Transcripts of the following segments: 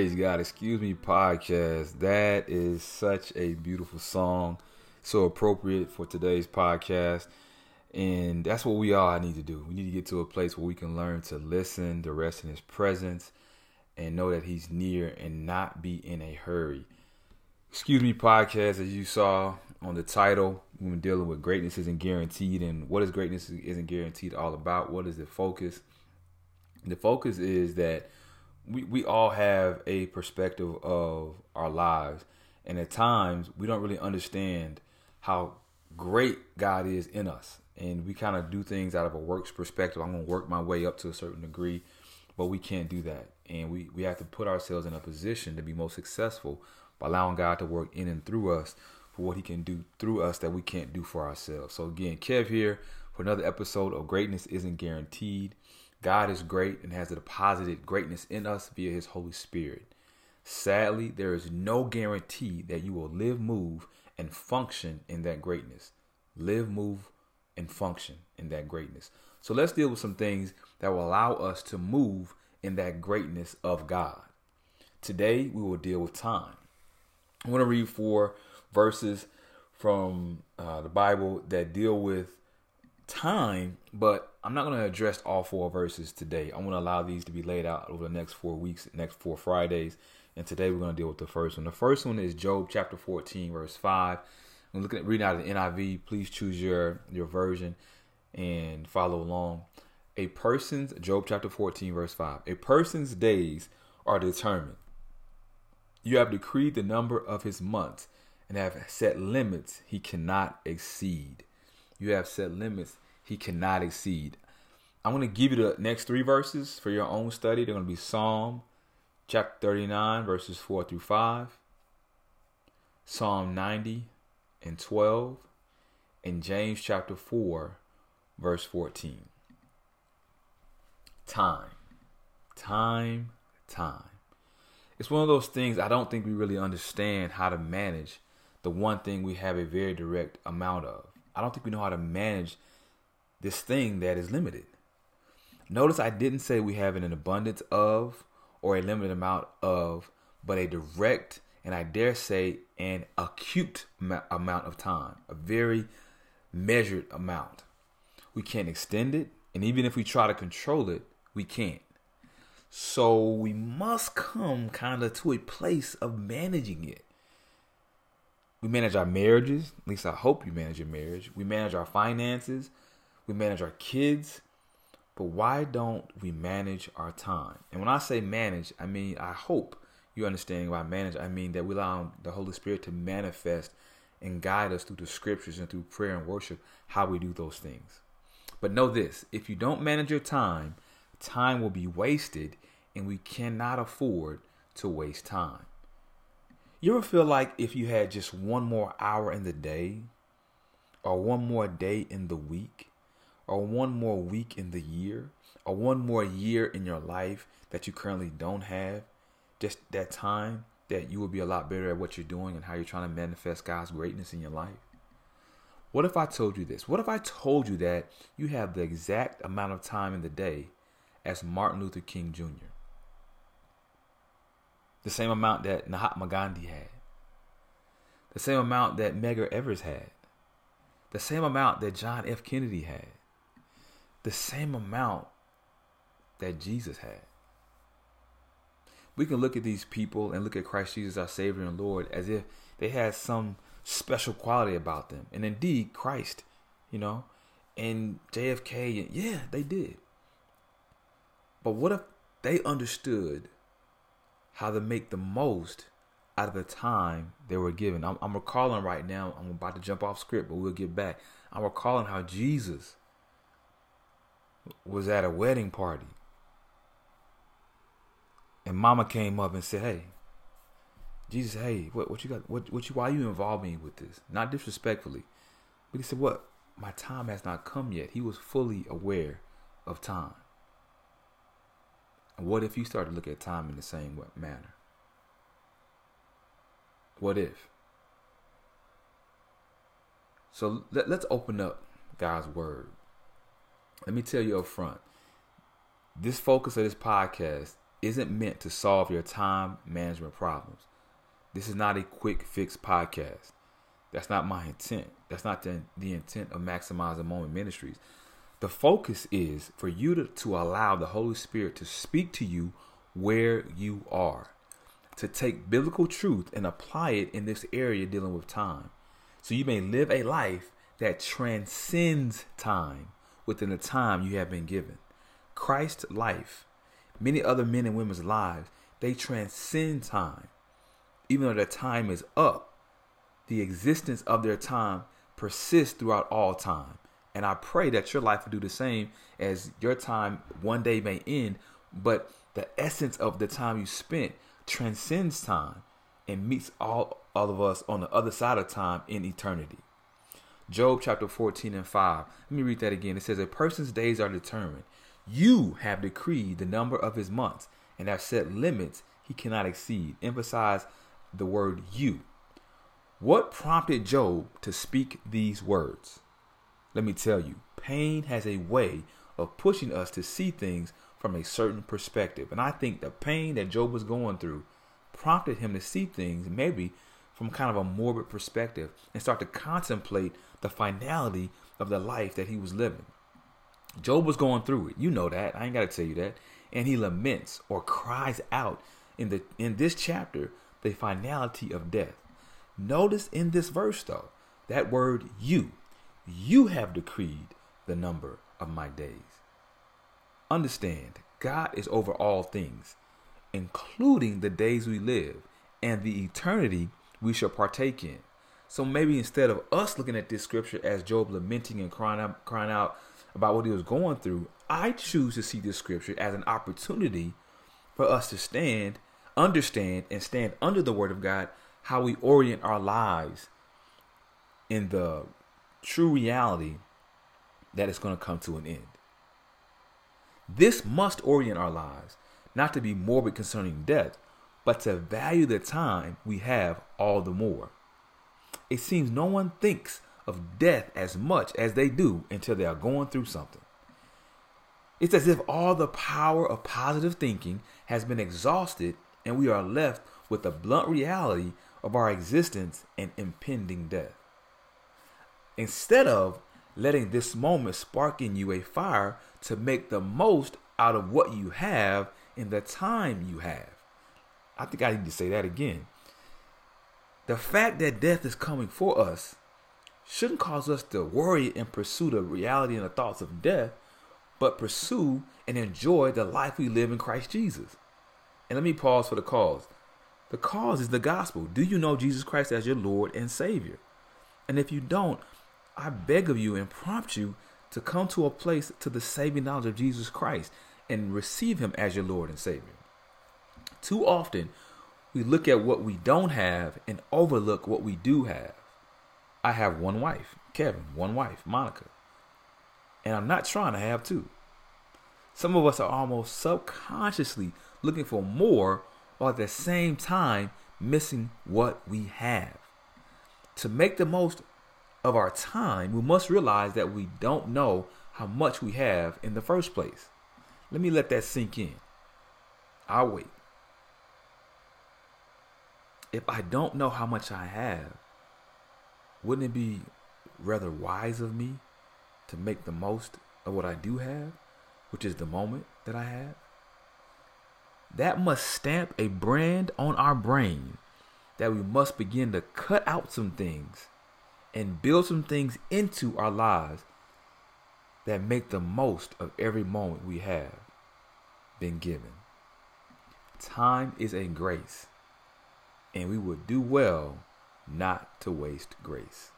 Praise God. Excuse me, podcast. That is such a beautiful song. So appropriate for today's podcast. And that's what we all need to do. We need to get to a place where we can learn to listen, to rest in His presence, and know that He's near and not be in a hurry. Excuse me, podcast, as you saw on the title, we've been dealing with greatness isn't guaranteed. And what is greatness isn't guaranteed all about? What is the focus? The focus is that we, we all have a perspective of our lives. And at times, we don't really understand how great God is in us. And we kind of do things out of a works perspective. I'm going to work my way up to a certain degree, but we can't do that. And we, we have to put ourselves in a position to be most successful by allowing God to work in and through us for what He can do through us that we can't do for ourselves. So, again, Kev here for another episode of Greatness Isn't Guaranteed. God is great and has deposited greatness in us via His Holy Spirit. Sadly, there is no guarantee that you will live, move, and function in that greatness. Live, move, and function in that greatness. So let's deal with some things that will allow us to move in that greatness of God. Today, we will deal with time. I want to read four verses from uh, the Bible that deal with time, but I'm not going to address all four verses today. I'm going to allow these to be laid out over the next four weeks, next four Fridays. And today we're going to deal with the first one. The first one is Job chapter 14, verse 5. I'm looking at reading out of the NIV. Please choose your, your version and follow along. A person's, Job chapter 14, verse 5. A person's days are determined. You have decreed the number of his months and have set limits he cannot exceed. You have set limits he cannot exceed. I'm going to give you the next three verses for your own study. They're going to be Psalm chapter 39, verses 4 through 5, Psalm 90 and 12, and James chapter 4, verse 14. Time, time, time. It's one of those things I don't think we really understand how to manage the one thing we have a very direct amount of. I don't think we know how to manage this thing that is limited. Notice I didn't say we have an abundance of or a limited amount of, but a direct and I dare say an acute amount of time, a very measured amount. We can't extend it, and even if we try to control it, we can't. So we must come kind of to a place of managing it. We manage our marriages, at least I hope you manage your marriage. We manage our finances, we manage our kids, but why don't we manage our time? And when I say manage, I mean I hope you understand by manage. I mean that we allow the Holy Spirit to manifest and guide us through the scriptures and through prayer and worship how we do those things. But know this if you don't manage your time, time will be wasted and we cannot afford to waste time. You ever feel like if you had just one more hour in the day, or one more day in the week, or one more week in the year, or one more year in your life that you currently don't have, just that time that you will be a lot better at what you're doing and how you're trying to manifest God's greatness in your life? What if I told you this? What if I told you that you have the exact amount of time in the day as Martin Luther King Jr.? The same amount that Mahatma Gandhi had. The same amount that Medgar Evers had. The same amount that John F. Kennedy had. The same amount that Jesus had. We can look at these people and look at Christ Jesus, our Savior and Lord, as if they had some special quality about them. And indeed, Christ, you know, and JFK, yeah, they did. But what if they understood how to make the most out of the time they were given? I'm, I'm recalling right now, I'm about to jump off script, but we'll get back. I'm recalling how Jesus was at a wedding party and Mama came up and said, "Hey, Jesus, hey, what what you got? What what you? Why you involve me with this? Not disrespectfully, but he said, what? My time has not come yet. He was fully aware of time. What if you start to look at time in the same manner? What if? So let, let's open up God's word. Let me tell you up front this focus of this podcast isn't meant to solve your time management problems. This is not a quick fix podcast. That's not my intent. That's not the, the intent of Maximizing Moment Ministries. The focus is for you to, to allow the Holy Spirit to speak to you where you are, to take biblical truth and apply it in this area dealing with time. So you may live a life that transcends time within the time you have been given. Christ's life, many other men and women's lives, they transcend time. Even though their time is up, the existence of their time persists throughout all time. And I pray that your life will do the same as your time one day may end, but the essence of the time you spent transcends time and meets all, all of us on the other side of time in eternity. Job chapter 14 and 5. Let me read that again. It says, A person's days are determined. You have decreed the number of his months and have set limits he cannot exceed. Emphasize the word you. What prompted Job to speak these words? Let me tell you, pain has a way of pushing us to see things from a certain perspective. And I think the pain that Job was going through prompted him to see things maybe from kind of a morbid perspective and start to contemplate the finality of the life that he was living. Job was going through it. You know that. I ain't got to tell you that. And he laments or cries out in the in this chapter the finality of death. Notice in this verse though, that word you you have decreed the number of my days. Understand, God is over all things, including the days we live and the eternity we shall partake in. So maybe instead of us looking at this scripture as Job lamenting and crying out, crying out about what he was going through, I choose to see this scripture as an opportunity for us to stand, understand, and stand under the word of God how we orient our lives in the true reality that it's going to come to an end. This must orient our lives, not to be morbid concerning death, but to value the time we have all the more. It seems no one thinks of death as much as they do until they are going through something. It's as if all the power of positive thinking has been exhausted and we are left with the blunt reality of our existence and impending death. Instead of letting this moment spark in you a fire to make the most out of what you have in the time you have. I think I need to say that again. The fact that death is coming for us shouldn't cause us to worry in pursuit of reality and the thoughts of death, but pursue and enjoy the life we live in Christ Jesus. And let me pause for the cause. The cause is the gospel. Do you know Jesus Christ as your Lord and Savior? And if you don't, I beg of you and prompt you to come to a place to the saving knowledge of Jesus Christ and receive him as your Lord and Savior. Too often, we look at what we don't have and overlook what we do have. I have one wife, Kevin, one wife, Monica. And I'm not trying to have two. Some of us are almost subconsciously looking for more while at the same time missing what we have. To make the most of our time, we must realize that we don't know how much we have in the first place. Let me let that sink in. I'll wait. If I don't know how much I have, wouldn't it be rather wise of me to make the most of what I do have, which is the moment that I have? That must stamp a brand on our brain that we must begin to cut out some things and build some things into our lives that make the most of every moment we have been given. Time is a grace, and we would do well not to waste grace.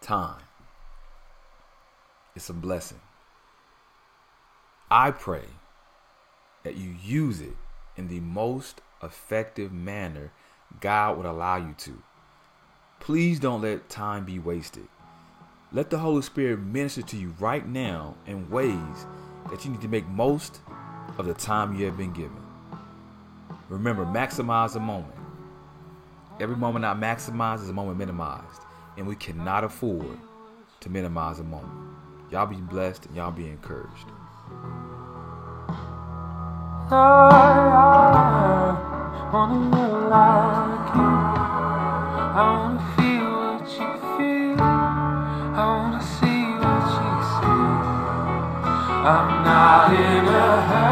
Time. It's a blessing. I pray that you use it in the most effective manner God would allow you to. Please don't let time be wasted. Let the Holy Spirit minister to you right now in ways that you need to make most of the time you have been given. Remember, maximize the moment. Every moment not maximized is a moment minimized, and we cannot afford to minimize a moment. Y'all be blessed and y'all be encouraged. I you. I wanna feel what you feel. I wanna see what you see. I'm not in a hurry.